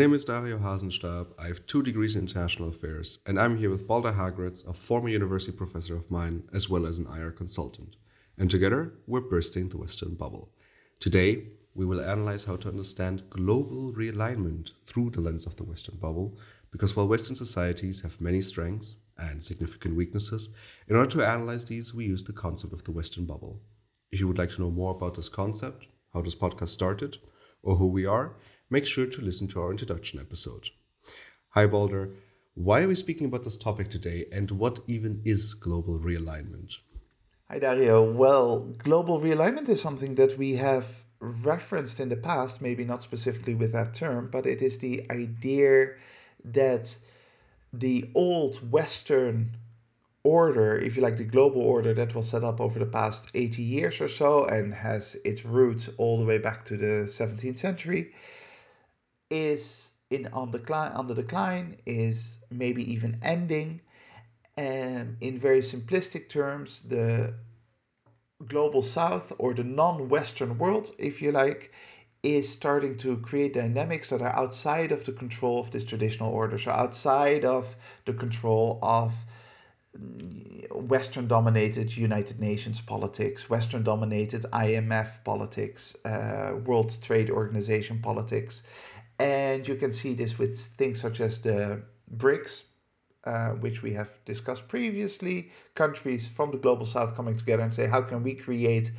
My name is Dario Hasenstab. I have two degrees in international affairs, and I'm here with Balder Hageraats, a former university professor of mine, as well as an IR consultant. And together, we're bursting the Western bubble. Today, we will analyze how to understand global realignment through the lens of the Western bubble, because while Western societies have many strengths and significant weaknesses, in order to analyze these, we use the concept of the Western bubble. If you would like to know more about this concept, how this podcast started, or who we are, make sure to listen to our introduction episode. Hi, Balder. Why are we speaking about this topic today, and what even is global realignment? Hi, Dario. Well, global realignment is something that we have referenced in the past, maybe not specifically with that term, but it is the idea that the old Western order, if you like, the global order that was set up over the past 80 years or so and has its roots all the way back to the 17th century, is in on decline on the decline is maybe even ending. And in very simplistic terms the global south or the non-western world if you like is starting to create dynamics that are outside of the control of this traditional order so outside of the control of Western dominated United Nations politics, Western dominated IMF politics, uh, World Trade Organization politics, and you can see this with things such as the BRICS, uh, which we have discussed previously, countries from the global south coming together and say, how can we create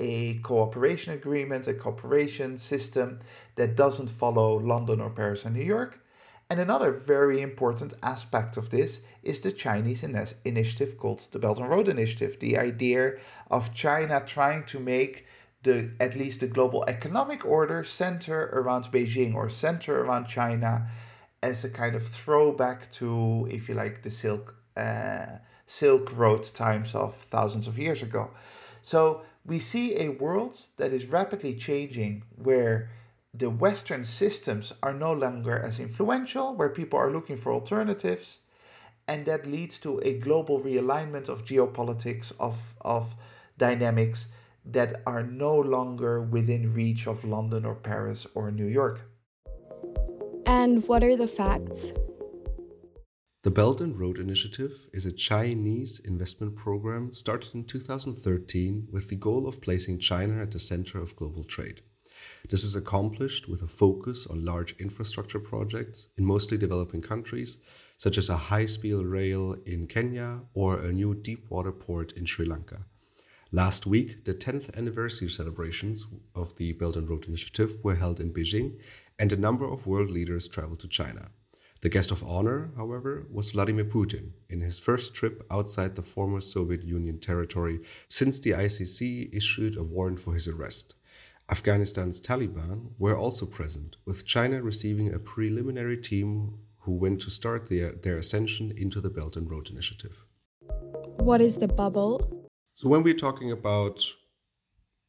a cooperation agreement, a cooperation system that doesn't follow London or Paris and New York? And another very important aspect of this is the Chinese initiative called the Belt and Road Initiative, the idea of China trying to make the at least the global economic order center around Beijing or center around China as a kind of throwback to, if you like, the Silk uh, Silk Road times of thousands of years ago. So we see a world that is rapidly changing where the Western systems are no longer as influential, where people are looking for alternatives, and that leads to a global realignment of geopolitics, of, of dynamics that are no longer within reach of London or Paris or New York. And what are the facts? The Belt and Road Initiative is a Chinese investment program started in 2013 with the goal of placing China at the center of global trade. This is accomplished with a focus on large infrastructure projects in mostly developing countries, such as a high speed rail in Kenya or a new deep water port in Sri Lanka. Last week, the 10th anniversary celebrations of the Belt and Road Initiative were held in Beijing, and a number of world leaders traveled to China. The guest of honor, however, was Vladimir Putin in his first trip outside the former Soviet Union territory since the ICC issued a warrant for his arrest. Afghanistan's Taliban were also present, with China receiving a preliminary team who went to start their, their ascension into the Belt and Road Initiative. What is the bubble? So when we're talking about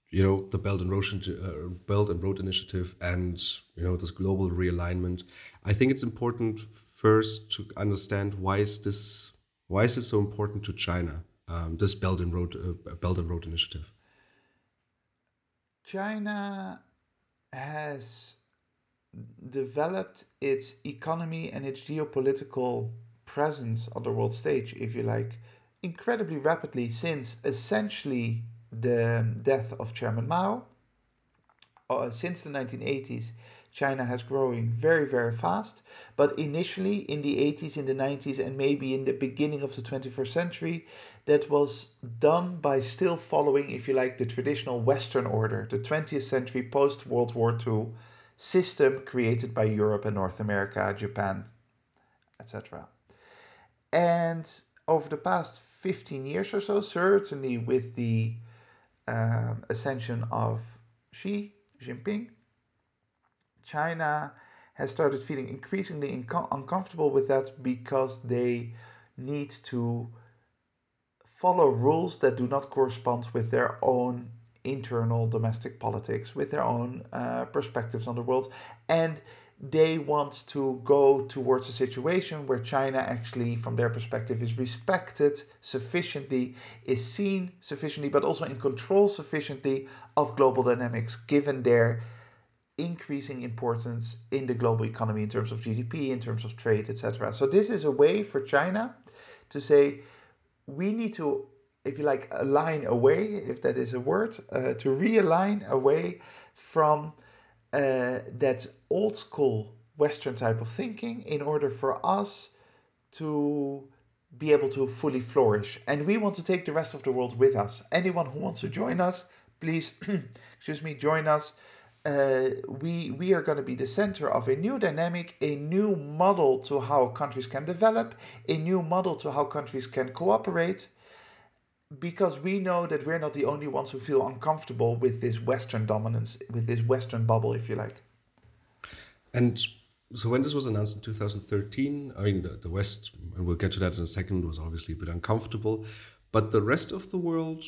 you know the Belt and Road uh, Belt and Road Initiative and you know this global realignment, I think it's important first to understand why is this why is it so important to China um, this Belt and Road uh, Belt and Road Initiative. China has developed its economy and its geopolitical presence on the world stage, if you like, incredibly rapidly since essentially the death of Chairman Mao. Uh, since the 1980s, China has growing very, very fast. But initially, in the 80s, in the 90s, and maybe in the beginning of the 21st century, that was done by still following, if you like, the traditional Western order, the 20th century post World War II system created by Europe and North America, Japan, etc. And over the past 15 years or so, certainly with the um, ascension of Xi Jinping, China has started feeling increasingly inco- uncomfortable with that because they need to follow rules that do not correspond with their own internal domestic politics, with their own uh, perspectives on the world, and they want to go towards a situation where China actually, from their perspective, is respected sufficiently, is seen sufficiently, but also in control sufficiently of global dynamics, given their increasing importance in the global economy in terms of GDP, in terms of trade, etc. So this is a way for China to say we need to, if you like, align away, if that is a word, uh, to realign away from uh, that old school Western type of thinking in order for us to be able to fully flourish. And we want to take the rest of the world with us. Anyone who wants to join us, please, excuse me, join us. Uh, we we are going to be the center of a new dynamic, a new model to how countries can develop, a new model to how countries can cooperate. Because we know that we're not the only ones who feel uncomfortable with this Western dominance, with this Western bubble, if you like. And so when this was announced in 2013, I mean, the, the West, and we'll get to that in a second, was obviously a bit uncomfortable. But the rest of the world,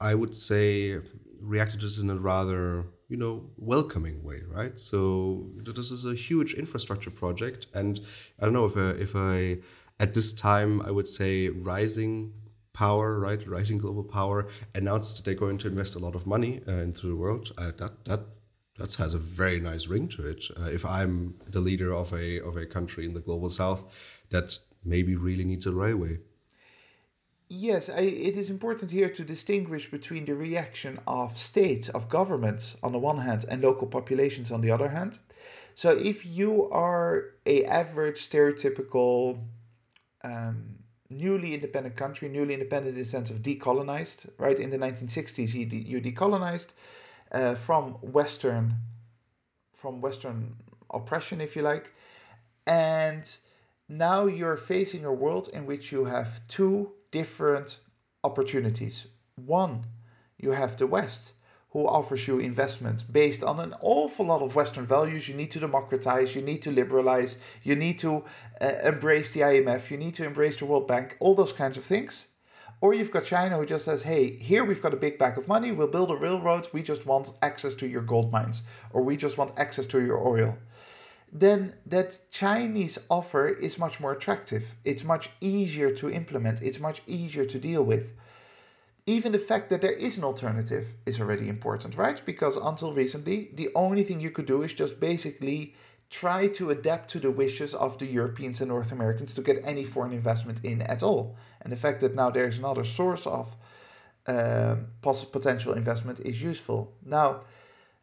I would say, reacted to this in a rather, you know, welcoming way, right? So this is a huge infrastructure project. And I don't know if I, if I at this time, I would say rising power, right, rising global power, announced that they're going to invest a lot of money uh, into the world. Uh, that that that has a very nice ring to it. Uh, if I'm the leader of a of a country in the global south that maybe really needs a railway. Yes, I, it is important here to distinguish between the reaction of states, of governments on the one hand, and local populations on the other hand. So, if you are a average stereotypical um, newly independent country, newly independent in the sense of decolonized, right? In the 1960s, you, de- you decolonized uh, from Western from Western oppression, if you like, and now you're facing a world in which you have two different opportunities. One, you have the West, who offers you investments based on an awful lot of Western values. You need to democratize, you need to liberalize, you need to uh, embrace the IMF, you need to embrace the World Bank, all those kinds of things. Or you've got China who just says, hey, here we've got a big bag of money, we'll build a railroad, we just want access to your gold mines, or we just want access to your oil. Then that Chinese offer is much more attractive. It's much easier to implement, it's much easier to deal with. Even the fact that there is an alternative is already important, right? Because until recently, the only thing you could do is just basically try to adapt to the wishes of the Europeans and North Americans to get any foreign investment in at all. And the fact that now there's another source of uh, potential investment is useful. Now,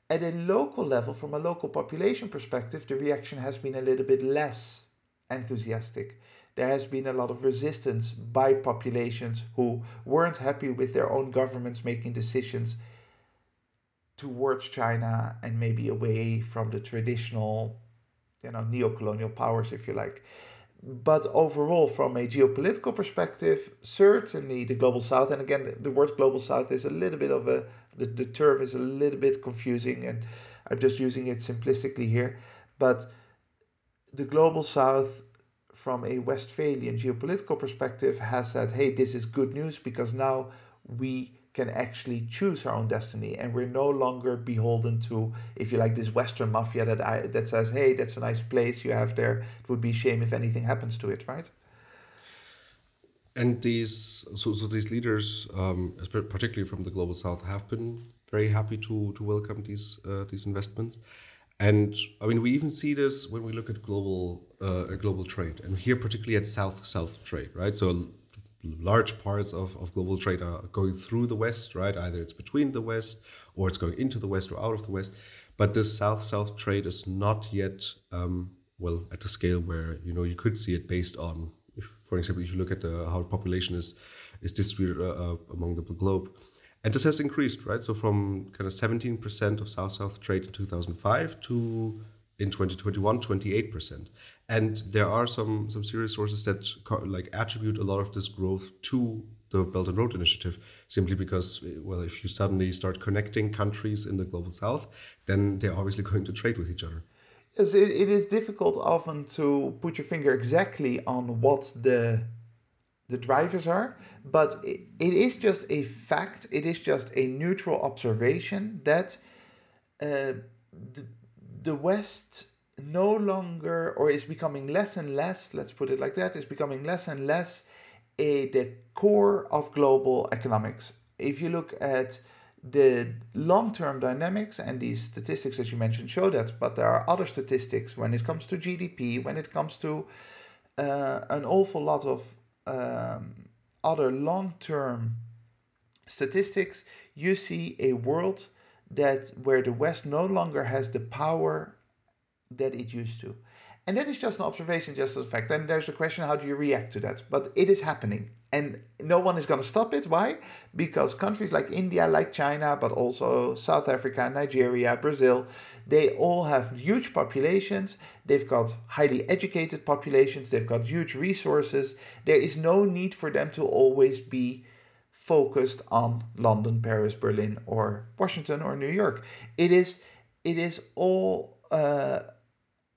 at a local level, from a local population perspective, the reaction has been a little bit less enthusiastic. There has been a lot of resistance by populations who weren't happy with their own governments making decisions towards China and maybe away from the traditional you know neo-colonial powers if you like. But overall from a geopolitical perspective certainly the global south and again the word global south is a little bit of a the, the term is a little bit confusing and i'm just using it simplistically here. But the global south from a westphalian geopolitical perspective has said hey this is good news because now we can actually choose our own destiny and we're no longer beholden to if you like this western mafia that i that says hey that's a nice place you have there it would be a shame if anything happens to it right? And these so, so these leaders um, particularly from the global south have been very happy to to welcome these uh, these investments. And I mean, we even see this when we look at global uh, global trade, and here particularly at South South trade, right? So large parts of, of global trade are going through the West, right? Either it's between the West or it's going into the West or out of the West. But this South South trade is not yet, um, well, at a scale where you know you could see it based on, if, for example, if you look at the, how population is is distributed uh, uh among the globe. And this has increased, right? So from kind of 17% of South South trade in 2005 to in 2021 28% and there are some some serious sources that like attribute a lot of this growth to the belt and road initiative simply because well if you suddenly start connecting countries in the global south then they're obviously going to trade with each other. Yes it, it is difficult often to put your finger exactly on what the the drivers are but it, it is just a fact it is just a neutral observation that uh, the, the West no longer, or is becoming less and less, let's put it like that, is becoming less and less a, the core of global economics. If you look at the long term dynamics and these statistics that you mentioned show that, but there are other statistics when it comes to GDP, when it comes to uh, an awful lot of um, other long term statistics, you see a world that where the West no longer has the power that it used to. And that is just an observation, just a fact. Then there's the question how do you react to that? But it is happening. And no one is going to stop it. Why? Because countries like India, like China, but also South Africa, Nigeria, Brazil, they all have huge populations. They've got highly educated populations. They've got huge resources. There is no need for them to always be focused on London, Paris, Berlin, or Washington or New York. It is it is all uh,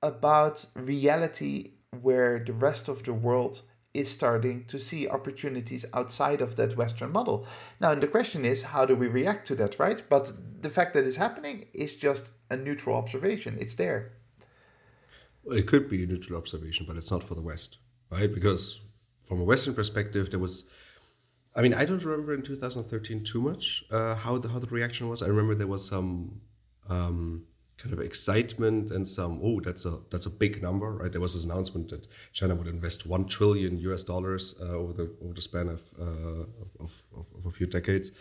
about reality where the rest of the world is starting to see opportunities outside of that Western model. Now, the question is, how do we react to that, right? But the fact that it's happening is just a neutral observation. It's there. It could be a neutral observation, but it's not for the West, right? Because from a Western perspective, there was. I mean, I don't remember in 2013 too much uh, how the how the reaction was. I remember there was some um, kind of excitement and some oh that's a that's a big number right? There was this announcement that China would invest 1 trillion US dollars uh, over the over the span of, uh, of, of, of, a few decades.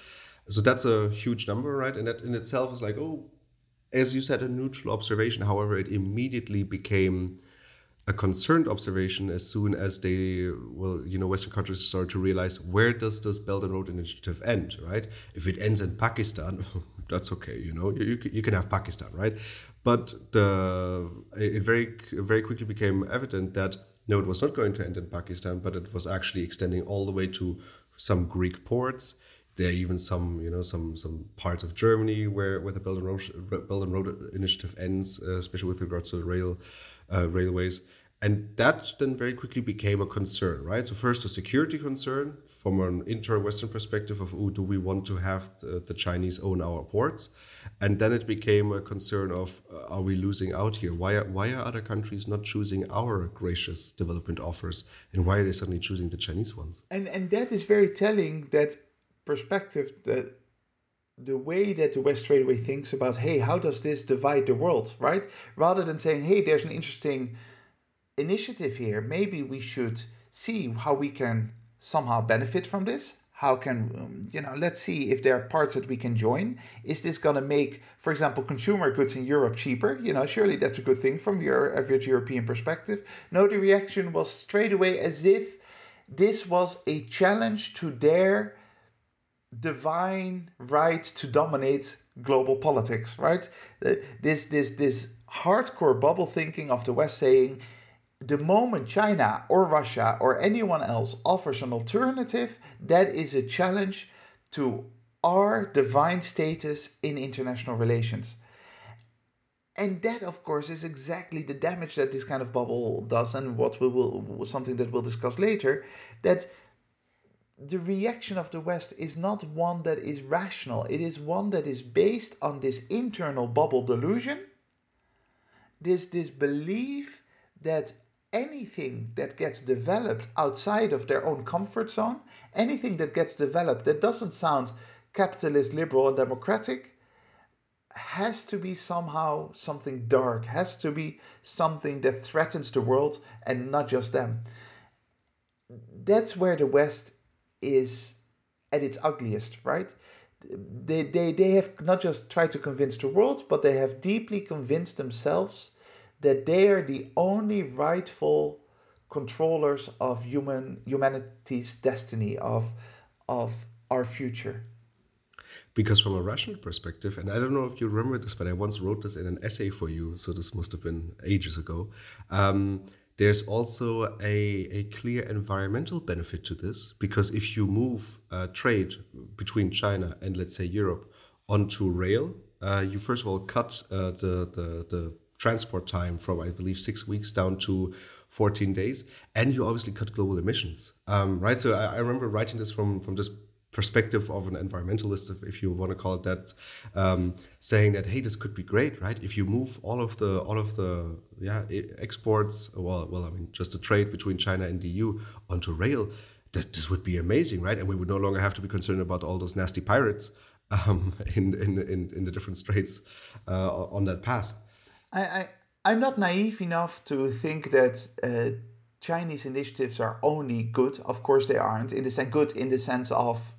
So that's a huge number right? And that in itself is like oh as you said a neutral observation. However it immediately became a concerned observation as soon as they well you know western countries start to realize where does this belt and road initiative end right? If it ends in pakistan that's okay you know you, you can have pakistan right? But the it very very quickly became evident that no it was not going to end in pakistan but it was actually extending all the way to some greek ports there are even some you know some some parts of germany where where the belt and road, belt and road initiative ends uh, especially with regards to the rail uh, railways and that then very quickly became a concern, right? So first a security concern from an inter-Western perspective of, oh, do we want to have the, the, Chinese own our ports? And then it became a concern of, uh, are we losing out here? Why are, why are other countries not choosing our gracious development offers? And why are they suddenly choosing the Chinese ones? And, and that is very telling that perspective that the way that the West straightaway thinks about, hey, how does this divide the world, right? Rather than saying, hey, there's an interesting initiative here. Maybe we should see how we can somehow benefit from this. How can, um, you know, let's see if there are parts that we can join. Is this going to make, for example, consumer goods in Europe cheaper? You know, surely that's a good thing from your average European perspective. No, the reaction was straight away as if this was a challenge to their divine right to dominate global politics, right? Uh, this this this hardcore bubble thinking of the West saying the moment China or Russia or anyone else offers an alternative, that is a challenge to our divine status in international relations. And that, of course, is exactly the damage that this kind of bubble does, and what we will something that we'll discuss later. That the reaction of the West is not one that is rational. It is one that is based on this internal bubble delusion. This this belief that anything that gets developed outside of their own comfort zone, anything that gets developed that doesn't sound capitalist, liberal, and democratic, has to be somehow something dark, has to be something that threatens the world and not just them. That's where the West is at its ugliest, right? They, they, they have not just tried to convince the world, but they have deeply convinced themselves that they are the only rightful controllers of human humanity's destiny of of our future because from a rational perspective and i don't know if you remember this but i once wrote this in an essay for you so this must have been ages ago um, there's also a, a clear environmental benefit to this because if you move uh, trade between china and let's say europe onto rail uh, you first of all cut uh, the, the, the transport time from, I believe, six weeks down to 14 days. And you obviously cut global emissions, um, right? So I, I, remember writing this from, from this perspective of an environmentalist, if, if you want to call it that, um, saying that, hey, this could be great, right? If you move all of the, all of the, yeah, exports, well, well, I mean, just the trade between China and the EU onto rail, that this would be amazing, right? And we would no longer have to be concerned about all those nasty pirates um, in, in, in, in the different straits uh, on that path. I, I, I'm not naive enough to think that uh, Chinese initiatives are only good. Of course, they aren't. In the sense, good in the sense of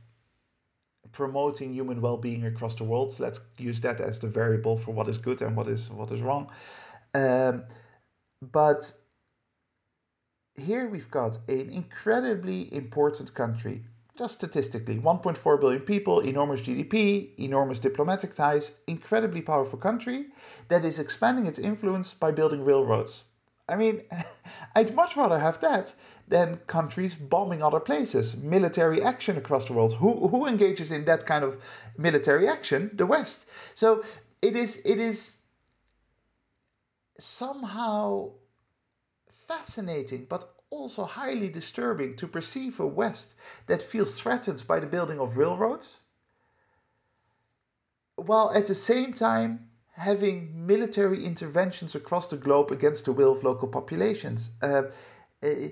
promoting human well-being across the world. Let's use that as the variable for what is good and what is what is wrong. Um, but here we've got an incredibly important country, just statistically 1.4 billion people, enormous GDP, enormous diplomatic ties, incredibly powerful country that is expanding its influence by building railroads. I mean, I'd much rather have that than countries bombing other places, military action across the world. Who, who engages in that kind of military action? The West. So it is, it is somehow fascinating, but also highly disturbing to perceive a West that feels threatened by the building of railroads, while at the same time having military interventions across the globe against the will of local populations. Uh, uh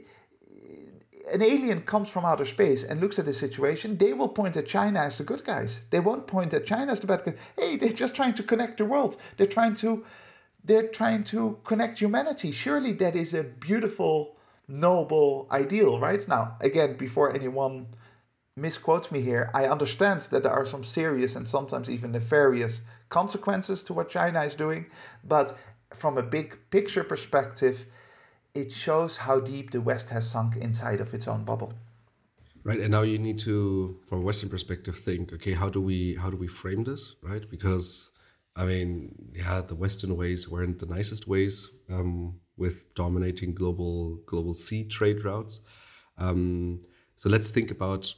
an alien comes from outer space and looks at the situation, they will point at China as the good guys. They won't point at China as the bad guys. Hey, they're just trying to connect the world. They're trying to they're trying to connect humanity. Surely that is a beautiful, noble ideal, right? Now, again, before anyone misquotes me here, I understand that there are some serious and sometimes even nefarious consequences to what China is doing, but from a big picture perspective, it shows how deep the West has sunk inside of its own bubble. Right, and now you need to, from a Western perspective, think, okay, how do we how do we frame this, right? Because I mean, yeah, the Western ways weren't the nicest ways um, with dominating global global sea trade routes. Um, so let's think about,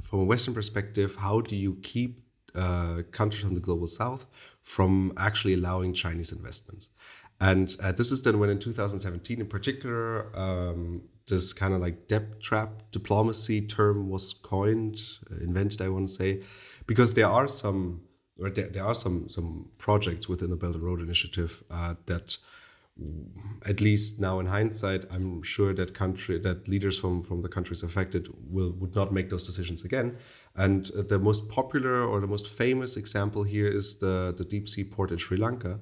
from a Western perspective, how do you keep uh, countries from the global South from actually allowing Chinese investments? And uh, this is then when in 2017, in particular, um, this kind of like debt trap diplomacy term was coined, uh, invented, I want to say, because there are some or there, there are some some projects within the Belt and Road Initiative uh, that at least now in hindsight, I'm sure that country that leaders from from the countries affected will would not make those decisions again. And uh, the most popular or the most famous example here is the the deep sea port in Sri Lanka,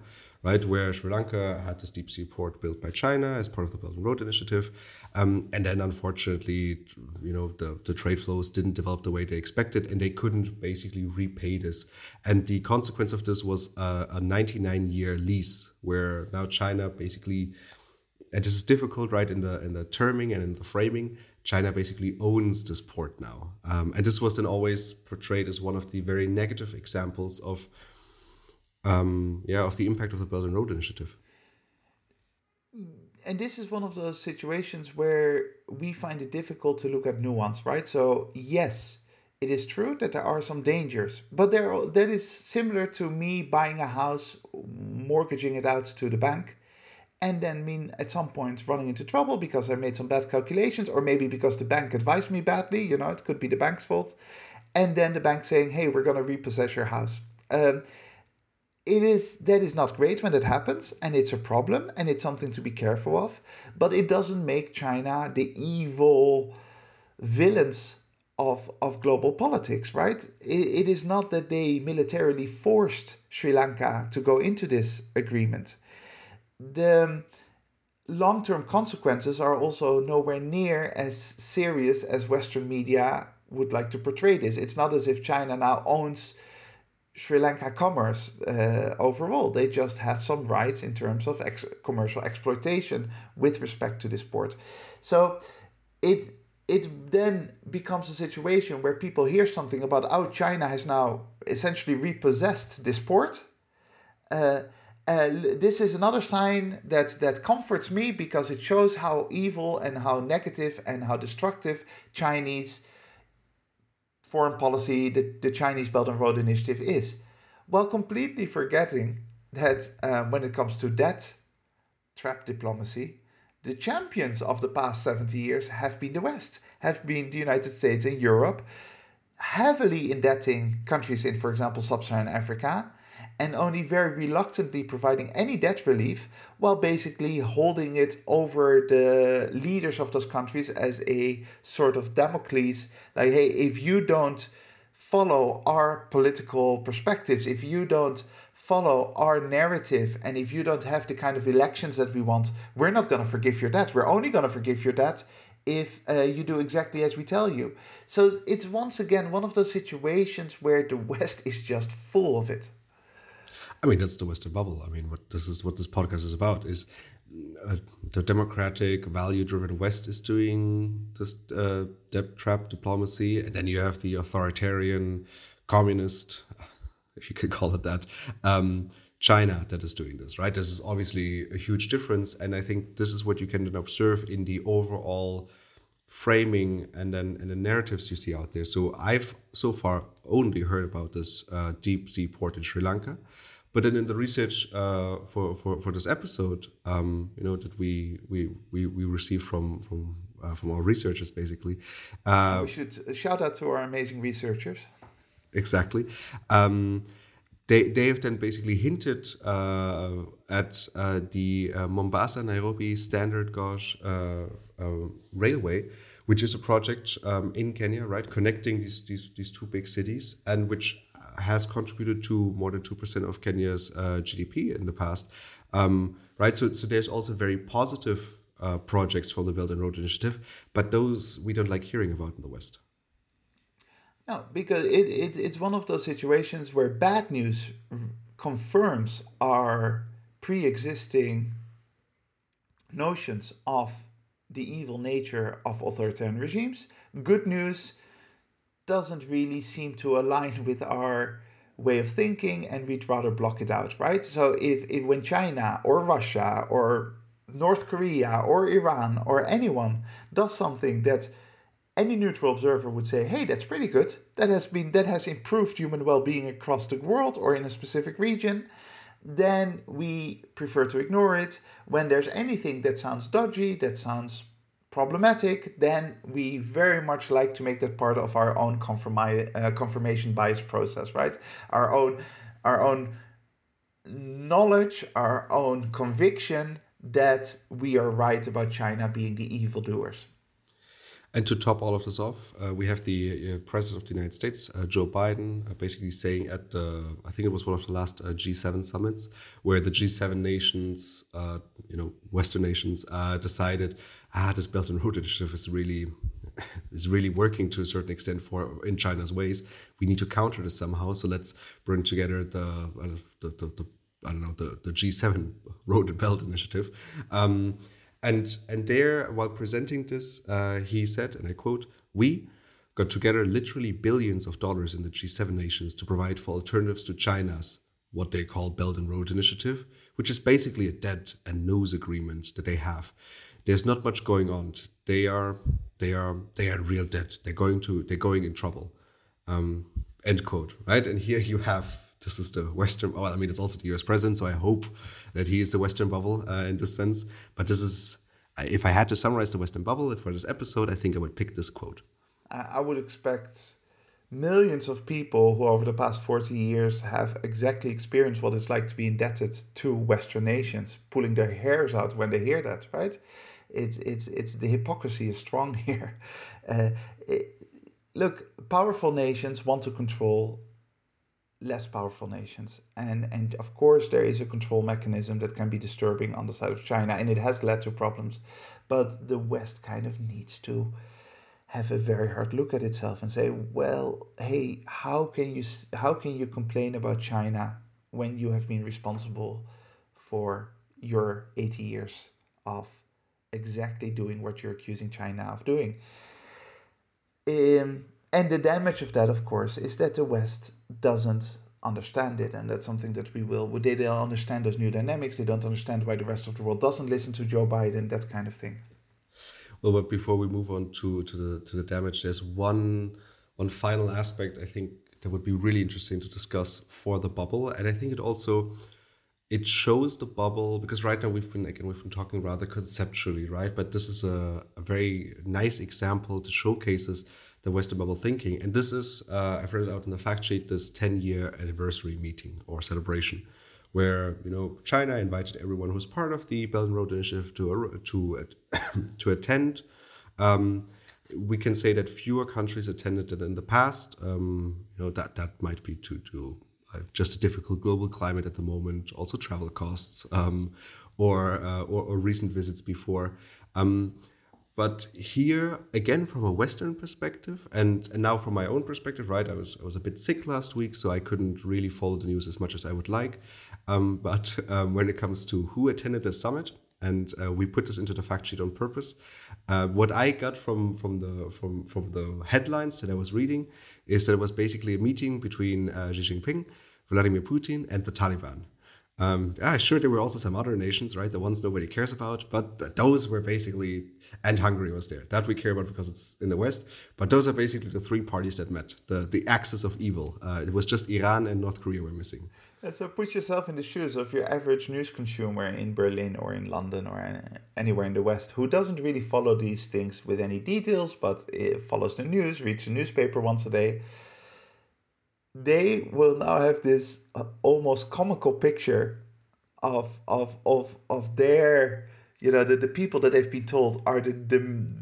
right? Where Sri Lanka had this deep sea port built by China as part of the Belt and Road Initiative. Um, and then unfortunately, you know, the, the trade flows didn't develop the way they expected and they couldn't basically repay this. And the consequence of this was a, a 99 year lease where now China basically, and this is difficult, right, in the, in the terming and in the framing, China basically owns this port now. Um, and this was then always portrayed as one of the very negative examples of um, yeah, of the impact of the Belt and Road Initiative. And this is one of those situations where we find it difficult to look at nuance, right? So yes, it is true that there are some dangers, but there that is similar to me buying a house, mortgaging it out to the bank, and then mean at some point running into trouble because I made some bad calculations, or maybe because the bank advised me badly. You know, it could be the bank's fault, and then the bank saying, "Hey, we're gonna repossess your house." Um, it is that is not great when that happens and it's a problem and it's something to be careful of but it doesn't make china the evil villains of of global politics right? It, it is not that they militarily forced sri lanka to go into this agreement. The long-term consequences are also nowhere near as serious as western media would like to portray this. It's not as if china now owns Sri Lanka commerce uh, overall. They just have some rights in terms of ex- commercial exploitation with respect to this port. So it it then becomes a situation where people hear something about oh China has now essentially repossessed this port. Uh, uh, this is another sign that that comforts me because it shows how evil and how negative and how destructive Chinese foreign policy the, the Chinese Belt and Road Initiative is, while completely forgetting that um, when it comes to debt trap diplomacy, the champions of the past 70 years have been the West, have been the United States and Europe, heavily indebting countries in, for example, sub Saharan Africa, and only very reluctantly providing any debt relief while basically holding it over the leaders of those countries as a sort of Damocles like, hey, if you don't follow our political perspectives, if you don't follow our narrative, and if you don't have the kind of elections that we want, we're not going to forgive your debt. We're only going to forgive your debt if uh, you do exactly as we tell you. So it's once again one of those situations where the West is just full of it. I mean, that's the Western bubble. I mean, what this is what this podcast is about is uh, the democratic, value-driven West is doing this uh, debt trap diplomacy, and then you have the authoritarian, communist, if you could call it that, um, China that is doing this. Right? This is obviously a huge difference, and I think this is what you can then observe in the overall framing and then and the narratives you see out there. So I've so far only heard about this uh, deep sea port in Sri Lanka. But then in the research uh, for, for, for this episode, um, you know that we we, we, we received from from uh, from our researchers basically. Uh, we should shout out to our amazing researchers. Exactly. Um, they, they have then basically hinted uh, at uh, the uh, Mombasa Nairobi Standard Gauge Railway, which is a project um, in Kenya, right, connecting these, these these two big cities, and which has contributed to more than two percent of Kenya's uh, GDP in the past, um, right? So, so there's also very positive uh, projects from the Belt and Road Initiative, but those we don't like hearing about in the West. No, because it, it it's one of those situations where bad news confirms our pre-existing notions of the evil nature of authoritarian regimes. Good news doesn't really seem to align with our way of thinking and we'd rather block it out, right? So if, if when China or Russia or North Korea or Iran or anyone does something that any neutral observer would say, hey, that's pretty good. That has been that has improved human well-being across the world or in a specific region then we prefer to ignore it. When there's anything that sounds dodgy, that sounds problematic, then we very much like to make that part of our own confirmi- uh, confirmation bias process, right? Our own, our own knowledge, our own conviction that we are right about China being the evildoers. And to top all of this off, uh, we have the uh, President of the United States, uh, Joe Biden, uh, basically saying at, I think it was one of the last uh, G7 summits, where the G7 nations, uh, you know, Western nations, decided, ah, this Belt and Road Initiative is really, is really working to a certain extent for in China's ways. We need to counter this somehow. So let's bring together the, the, the, the I don't know, the, the G7 Road and Belt Initiative. Um, and, and there, while presenting this, uh, he said, and I quote, We got together literally billions of dollars in the G7 nations to provide for alternatives to China's, what they call Belt and Road Initiative, which is basically a dead and nose agreement that they have. There's not much going on. They are, they are, they are real debt. They're going to, they're going in trouble. Um, end quote. Right, and here you have this is the Western. Well, I mean, it's also the U.S. president, so I hope that he is the Western bubble uh, in this sense. But this is, if I had to summarize the Western bubble for this episode, I think I would pick this quote. I would expect millions of people who over the past 40 years have exactly experienced what it's like to be indebted to western nations pulling their hairs out when they hear that right it's it's it's the hypocrisy is strong here uh, it, look powerful nations want to control less powerful nations. And, and of course, there is a control mechanism that can be disturbing on the side of China, and it has led to problems. But the West kind of needs to have a very hard look at itself and say, well, hey, how can you how can you complain about China when you have been responsible for your 80 years of exactly doing what you're accusing China of doing? Um, and the damage of that, of course, is that the West doesn't understand it, and that's something that we will. They don't understand those new dynamics. They don't understand why the rest of the world doesn't listen to Joe Biden. That kind of thing. Well, but before we move on to to the to the damage, there's one one final aspect I think that would be really interesting to discuss for the bubble, and I think it also it shows the bubble because right now we've been again we've been talking rather conceptually, right? But this is a, a very nice example to showcases the Western bubble thinking. And this is, uh, I've read it out in the fact sheet, this 10 year anniversary meeting or celebration, where, you know, China invited everyone who's part of the Belt and Road Initiative to, to, to attend. Um, we can say that fewer countries attended than in the past. Um, you know that that might be due to uh, just a difficult global climate at the moment, also travel costs, um, or, uh, or, or recent visits before. Um, but here again, from a Western perspective, and, and now from my own perspective, right? I was I was a bit sick last week, so I couldn't really follow the news as much as I would like. Um, but um, when it comes to who attended the summit, and uh, we put this into the fact sheet on purpose. Uh, what I got from from the from from the headlines that I was reading is that it was basically a meeting between uh, Xi Jinping, Vladimir Putin, and the Taliban. Um, yeah, sure, there were also some other nations, right? The ones nobody cares about, but those were basically, and Hungary was there. That we care about because it's in the West. But those are basically the three parties that met, the the axis of evil. Uh, it was just Iran and North Korea were missing. And so put yourself in the shoes of your average news consumer in Berlin or in London or anywhere in the West who doesn't really follow these things with any details, but follows the news, reads the newspaper once a day they will now have this uh, almost comical picture of of of of their you know the, the people that they've been told are the, the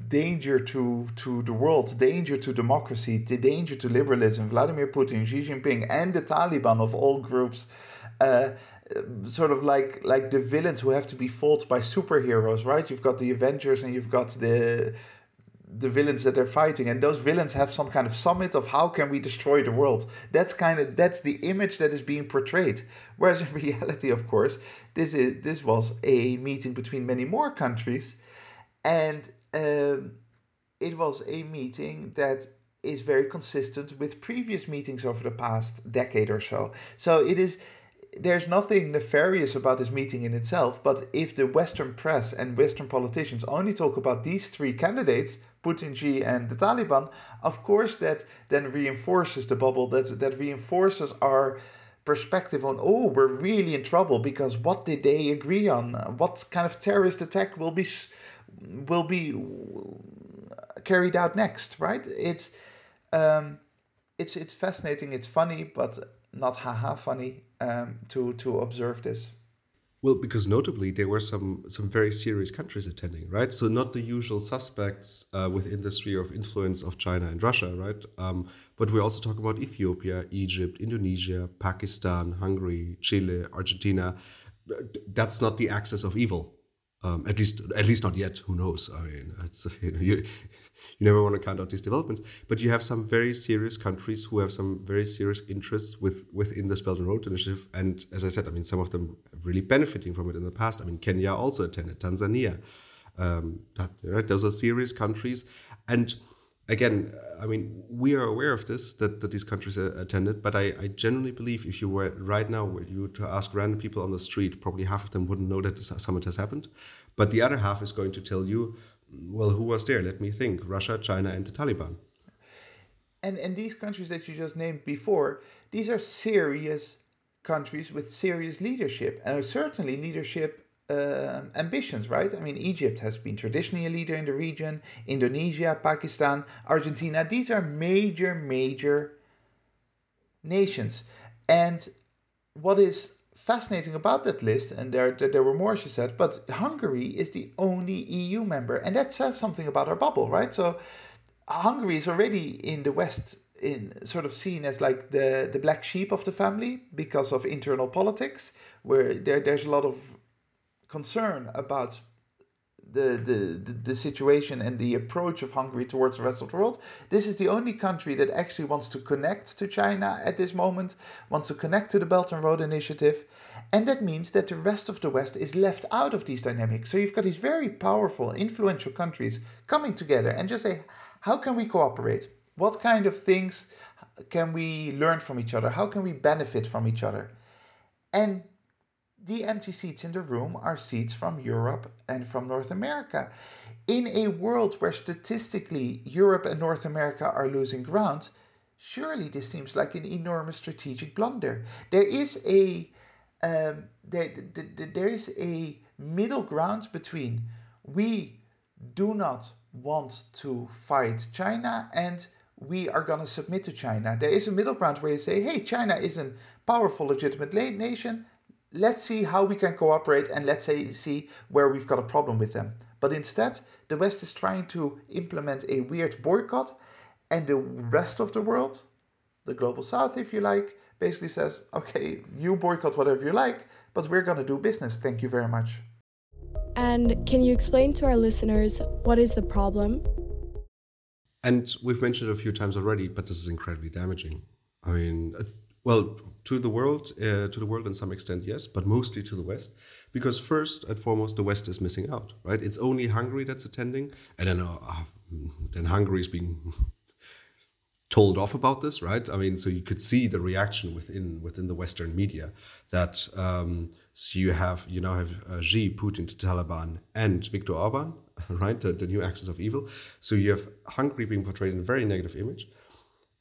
danger to to the world danger to democracy the danger to liberalism. Vladimir putin xi jinping and the taliban of all groups uh, sort of like like the villains who have to be fought by superheroes right? You've got the avengers and you've got the the villains that they're fighting and those villains have some kind of summit of how can we destroy the world. That's kind of that's the image that is being portrayed. Whereas in reality of course this is this was a meeting between many more countries and um, it was a meeting that is very consistent with previous meetings over the past decade or so. So it is there's nothing nefarious about this meeting in itself, but if the Western press and Western politicians only talk about these three candidates, Putin, Xi, and the Taliban, of course, that then reinforces the bubble, that, that reinforces our perspective on, oh, we're really in trouble because what did they agree on? What kind of terrorist attack will be will be carried out next, right? It's um, it's it's fascinating, it's funny, but not haha funny um, to to observe this. Well, because notably there were some some very serious countries attending, right? So not the usual suspects uh, within the sphere of influence of China and Russia, right? Um, but we also talk about Ethiopia, Egypt, Indonesia, Pakistan, Hungary, Chile, Argentina. That's not the axis of evil, um, at least at least not yet. Who knows? I mean, you know you, you never want to count out these developments. But you have some very serious countries who have some very serious interests with within this Belt and Road Initiative. And as I said, I mean, some of them really benefiting from it in the past. I mean, Kenya also attended, Tanzania. Um, that, right? Those are serious countries. And again, I mean, we are aware of this that, that these countries attended, but I, I genuinely believe if you were right now, were you to ask random people on the street, probably half of them wouldn't know that the summit has happened, but the other half is going to tell you well, who was there? Let me think. Russia, China, and the Taliban. And and these countries that you just named before, these are serious countries with serious leadership, and certainly leadership uh, ambitions, right? I mean, Egypt has been traditionally a leader in the region. Indonesia, Pakistan, Argentina. These are major, major nations. And what is fascinating about that list, and there, there were more, she said, but Hungary is the only EU member, and that says something about our bubble, right? So Hungary is already in the West in sort of seen as like the, the black sheep of the family because of internal politics, where there, there's a lot of concern about the, the, the, situation and the approach of Hungary towards the rest of the world. This is the only country that actually wants to connect to China at this moment, wants to connect to the Belt and Road Initiative. And that means that the rest of the West is left out of these dynamics. So you've got these very powerful, influential countries coming together and just say, how can we cooperate? What kind of things can we learn from each other? How can we benefit from each other? And the empty seats in the room are seats from Europe and from North America. In a world where statistically Europe and North America are losing ground, surely this seems like an enormous strategic blunder. There is a um, there, there, there is a middle ground between we do not want to fight China and we are going to submit to China. There is a middle ground where you say, hey, China is a powerful, legitimate nation let's see how we can cooperate and let's say see where we've got a problem with them. But instead, the West is trying to implement a weird boycott, and the rest of the world, the global south, if you like, basically says, okay, you boycott whatever you like, but we're going to do business. Thank you very much. And can you explain to our listeners what is the problem? And we've mentioned it a few times already, but this is incredibly damaging. I mean, uh, well, to the world, uh, to the world in some extent, yes, but mostly to the West, because first and foremost, the West is missing out, right? It's only Hungary that's attending, and then uh, then Hungary is being told off about this, right? I mean, so you could see the reaction within within the Western media that um, so you have you now have uh, Xi, Putin, the Taliban, and Viktor Orban, right? The, the new axis of evil. So you have Hungary being portrayed in a very negative image.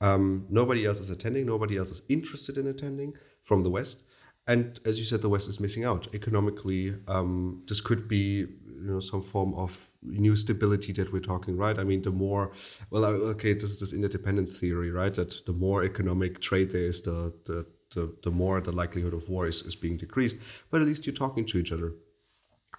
Um, nobody else is attending. Nobody else is interested in attending from the West. And as you said, the West is missing out economically. Um, this could be you know some form of new stability that we're talking right i mean the more well okay this is this interdependence theory right that the more economic trade there is the the the, the more the likelihood of war is, is being decreased but at least you're talking to each other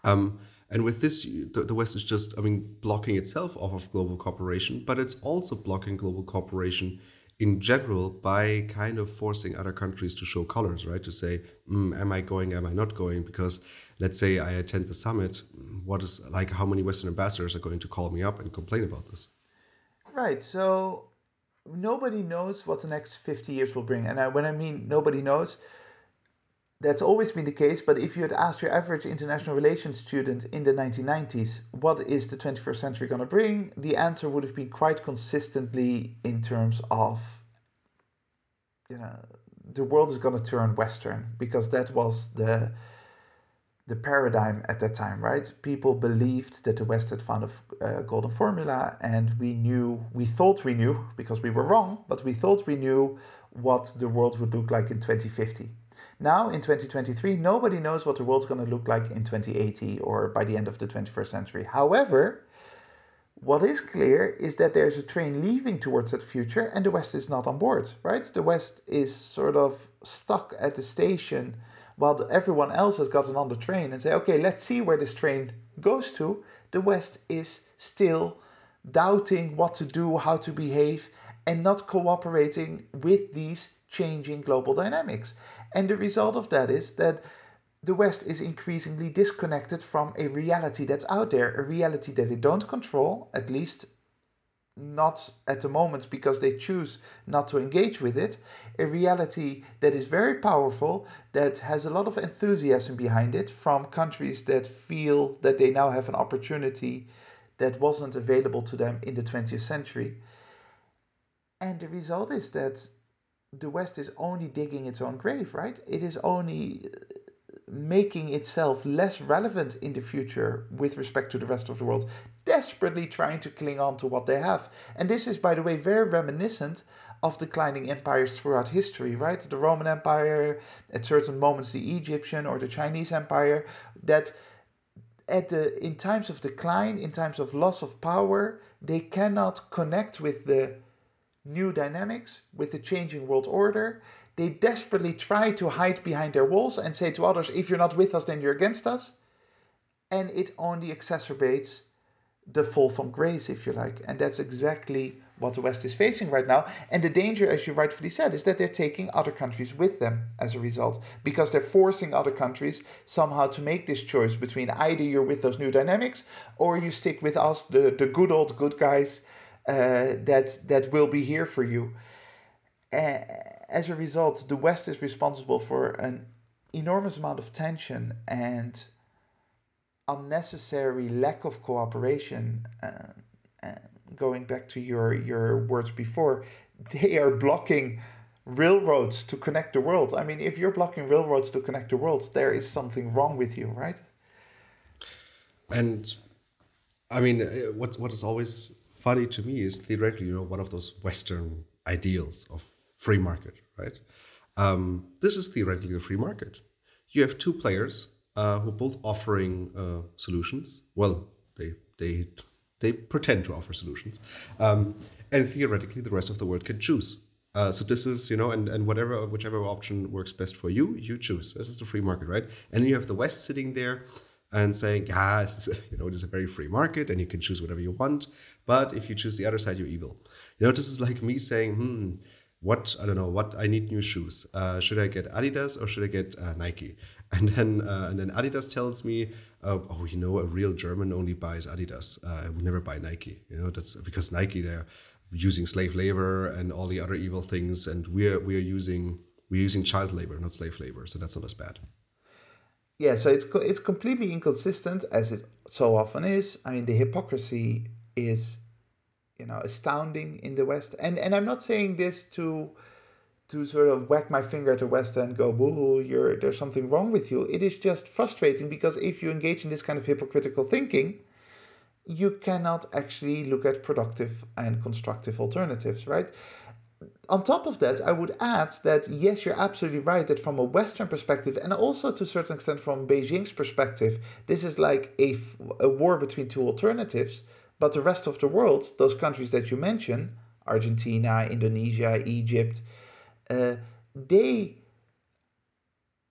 um, and with this the, the west is just i mean blocking itself off of global cooperation but it's also blocking global cooperation in general by kind of forcing other countries to show colors, right? To say, mm, am I going, am I not going? Because let's say I attend the summit, what is like how many Western ambassadors are going to call me up and complain about this? Right. So nobody knows what the next 50 years will bring. And I, when I mean nobody knows, that's always been the case. But if you had asked your average international relations student in the 1990s, what is the 21st century going to bring? The answer would have been quite consistently in terms of, you know, the world is going to turn Western because that was the the paradigm at that time, right? People believed that the West had found a uh, golden formula, and we knew, we thought we knew, because we were wrong, but we thought we knew what the world would look like in 2050. Now, in 2023, nobody knows what the world's going to look like in 2080 or by the end of the 21st century. However, what is clear is that there's a train leaving towards that future, and the West is not on board, right? The West is sort of stuck at the station while everyone else has gotten on the train and say, okay, let's see where this train goes to, the West is still doubting what to do, how to behave, and not cooperating with these changing global dynamics. And the result of that is that the West is increasingly disconnected from a reality that's out there, a reality that they don't control, at least not at the moment because they choose not to engage with it, a reality that is very powerful, that has a lot of enthusiasm behind it from countries that feel that they now have an opportunity that wasn't available to them in the 20th century. And the result is that the West is only digging its own grave, right? It is only uh, making itself less relevant in the future with respect to the rest of the world, desperately trying to cling on to what they have. And this is, by the way, very reminiscent of declining empires throughout history, right? The Roman Empire, at certain moments the Egyptian or the Chinese Empire, that at the in times of decline, in times of loss of power, they cannot connect with the new dynamics, with the changing world order, they desperately try to hide behind their walls and say to others, if you're not with us, then you're against us. And it only exacerbates the fall from grace, if you like. And that's exactly what the West is facing right now. And the danger, as you rightfully said, is that they're taking other countries with them as a result, because they're forcing other countries somehow to make this choice between either you're with those new dynamics or you stick with us, the, the good old good guys uh, that, that will be here for you. Uh, as a result, the West is responsible for an enormous amount of tension and unnecessary lack of cooperation. Uh, uh, going back to your, your words before, they are blocking railroads to connect the world. I mean, if you're blocking railroads to connect the world, there is something wrong with you, right? And I mean, uh, what what is always funny to me is theoretically, you know, one of those Western ideals of free market, right? Um, this is theoretically a free market. You have two players uh, who are both offering uh, solutions. Well, they they they pretend to offer solutions, um, and theoretically, the rest of the world can choose. Uh, so this is, you know, and, and whatever, whichever option works best for you, you choose. This is the free market, right? And you have the West sitting there and saying, yeah, it's, you know, it is a very free market and you can choose whatever you want. But if you choose the other side, you're evil. You know, this is like me saying, hmm, what, I don't know, what, I need new shoes. Uh, should I get Adidas or should I get uh, Nike? And then, uh, and then Adidas tells me, uh, oh, you know, a real German only buys Adidas. Uh, I would never buy Nike. You know, that's because Nike, they're, using slave labor and all the other evil things, and we're we're using we're using child labor, not slave labor, so that's not as bad. Yeah, so it's it's completely inconsistent as it so often is. I mean, the hypocrisy is, you know, astounding in the West, and and I'm not saying this to to sort of whack my finger at the West and go, "Boo, you're there's something wrong with you." It is just frustrating because if you engage in this kind of hypocritical thinking, you cannot actually look at productive and constructive alternatives, right? On top of that, I would add that yes, you're absolutely right that from a Western perspective, and also to a certain extent from Beijing's perspective, this is like a, a war between two alternatives. But the rest of the world, those countries that you mentioned, Argentina, Indonesia, Egypt, uh, they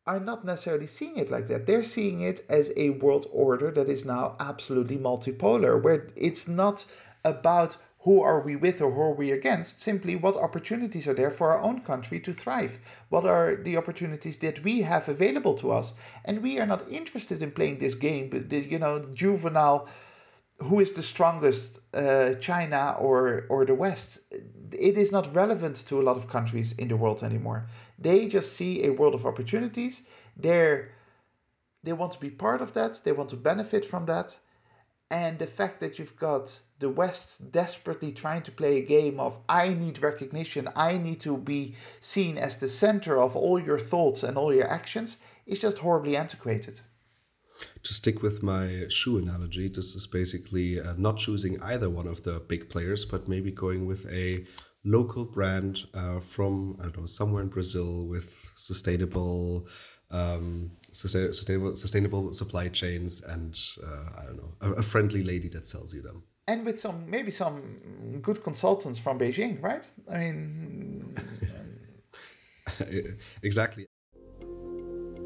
are not necessarily seeing it like that. They're seeing it as a world order that is now absolutely multipolar, where it's not about who are we with or who are we against, simply what opportunities are there for our own country to thrive? What are the opportunities that we have available to us? And we are not interested in playing this game, but the, you know, juvenile who is the strongest, uh, China or or the West? It is not relevant to a lot of countries in the world anymore. They just see a world of opportunities. They're they want to be part of that. They want to benefit from that. And the fact that you've got the West desperately trying to play a game of I need recognition, I need to be seen as the center of all your thoughts and all your actions is just horribly antiquated to stick with my shoe analogy, this is basically uh, not choosing either one of the big players, but maybe going with a local brand uh, from I don't know somewhere in Brazil with sustainable. Um, sustainable, sustainable supply chains, and uh, I don't know, a, a friendly lady that sells you them and with some maybe some good consultants from Beijing, right? I mean, exactly.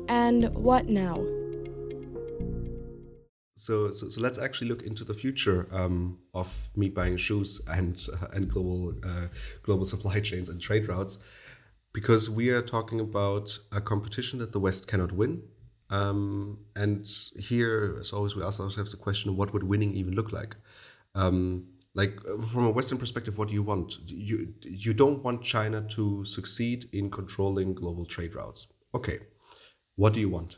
And what now? so, so, so let's actually look into the future um, of me buying shoes and uh, and global uh, global supply chains and trade routes, because we are talking about a competition that the West cannot win. Um, and here, as always, we ask ourselves the question: What would winning even look like? Um, like from a Western perspective, what do you want? You you don't want China to succeed in controlling global trade routes. Okay, what do you want?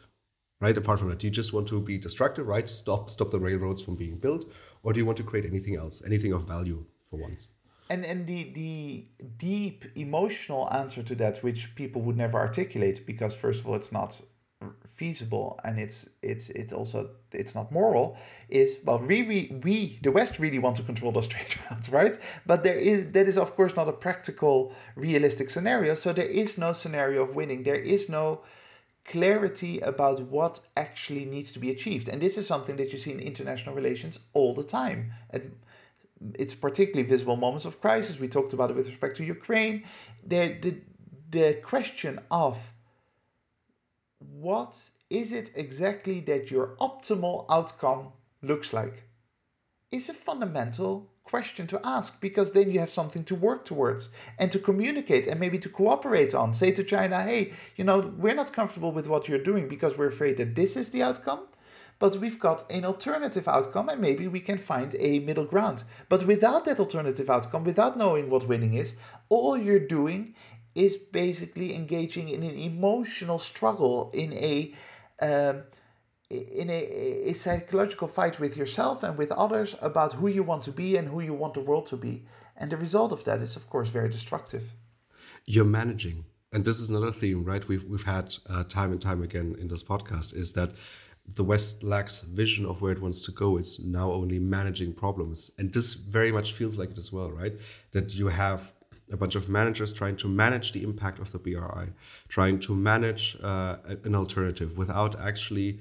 right? Apart from that, do you just want to be destructive, right? Stop stop the railroads from being built, or do you want to create anything else, anything of value for once? And and the the deep emotional answer to that, which people would never articulate, because first of all, it's not feasible and it's it's it's also it's not moral is well really we the west really want to control those trade routes right but there is that is of course not a practical realistic scenario so there is no scenario of winning there is no clarity about what actually needs to be achieved. And this is something that you see in international relations all the time. And it's particularly visible moments of crisis. We talked about it with respect to Ukraine. The, the, the question of what is it exactly that your optimal outcome looks like is a fundamental question to ask because then you have something to work towards and to communicate and maybe to cooperate on. Say to China, hey, you know, we're not comfortable with what you're doing because we're afraid that this is the outcome. But we've got an alternative outcome, and maybe we can find a middle ground. But without that alternative outcome, without knowing what winning is, all you're doing is basically engaging in an emotional struggle, in a um, in a, a psychological fight with yourself and with others about who you want to be and who you want the world to be. And the result of that is, of course, very destructive. You're managing. And this is another theme, right? We've, we've had uh, time and time again in this podcast is that the West lacks vision of where it wants to go. It's now only managing problems. And this very much feels like it as well, right? That you have a bunch of managers trying to manage the impact of the BRI, trying to manage uh, an alternative without actually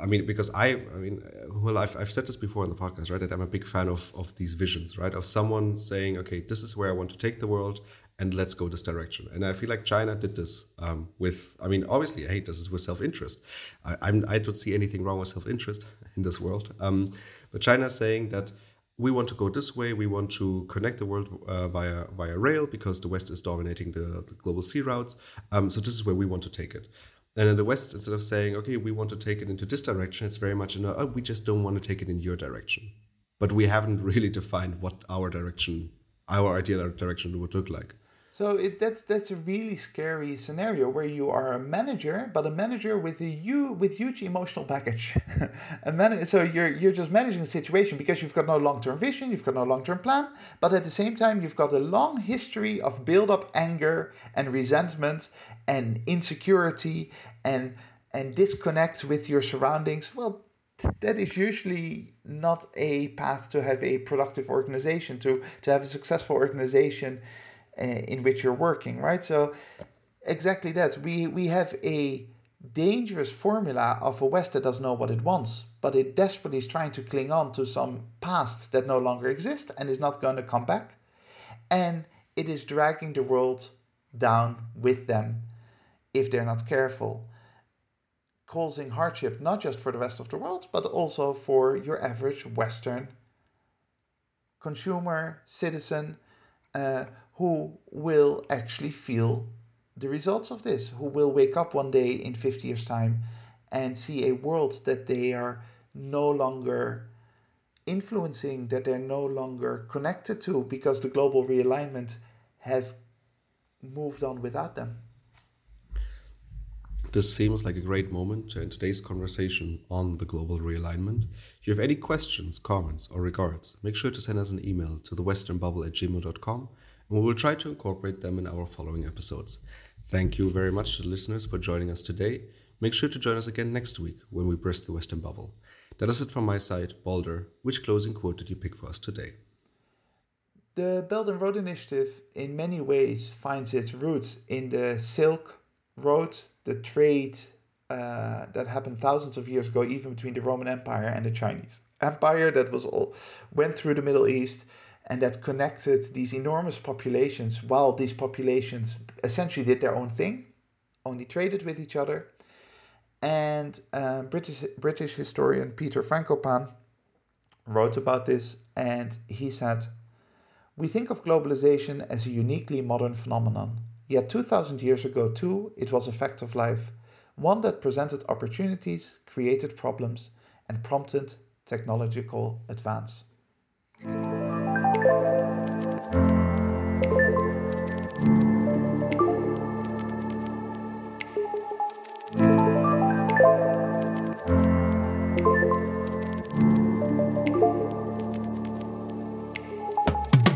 I mean, because I, I mean, well, I've, I've said this before in the podcast, right? That I'm a big fan of of these visions, right? Of someone saying, okay, this is where I want to take the world, and let's go this direction. And I feel like China did this um, with, I mean, obviously, hate this is with self interest. I, I'm, I don't see anything wrong with self interest in this world. Um, but China saying that we want to go this way. We want to connect the world uh, via via rail because the West is dominating the, the global sea routes. Um, so this is where we want to take it. And in the West, instead of saying, okay, we want to take it into this direction, it's very much in a, oh, we just don't want to take it in your direction. But we haven't really defined what our direction, our ideal direction would look like. So it, that's that's a really scary scenario where you are a manager, but a manager with a you with huge emotional baggage. a man, so you're you're just managing a situation because you've got no long term vision, you've got no long term plan, but at the same time you've got a long history of build up anger and resentment and insecurity and and disconnect with your surroundings. Well, that is usually not a path to have a productive organization to to have a successful organization in which you're working, right? So exactly that. We we have a dangerous formula of a West that doesn't know what it wants, but it desperately is trying to cling on to some past that no longer exists and is not going to come back. And it is dragging the world down with them if they're not careful, causing hardship not just for the rest of the world, but also for your average Western consumer, citizen, uh, who will actually feel the results of this, who will wake up one day in 50 years' time and see a world that they are no longer influencing, that they're no longer connected to because the global realignment has moved on without them. This seems like a great moment to end today's conversation on the global realignment. If you have any questions, comments, or regards, make sure to send us an email to thewesternbubble at gmail.com and we will try to incorporate them in our following episodes. Thank you very much to the listeners for joining us today. Make sure to join us again next week when we burst the Western bubble. That is it from my side. Balder, which closing quote did you pick for us today? The Belt and Road Initiative, in many ways, finds its roots in the Silk Road, the trade uh, that happened thousands of years ago, even between the Roman Empire and the Chinese Empire, that was all went through the Middle East and that connected these enormous populations while these populations essentially did their own thing, only traded with each other. And um, British, British historian Peter Frankopan wrote about this, and he said, We think of globalization as a uniquely modern phenomenon. Yet 2000 years ago, too, it was a fact of life, one that presented opportunities, created problems, and prompted technological advance.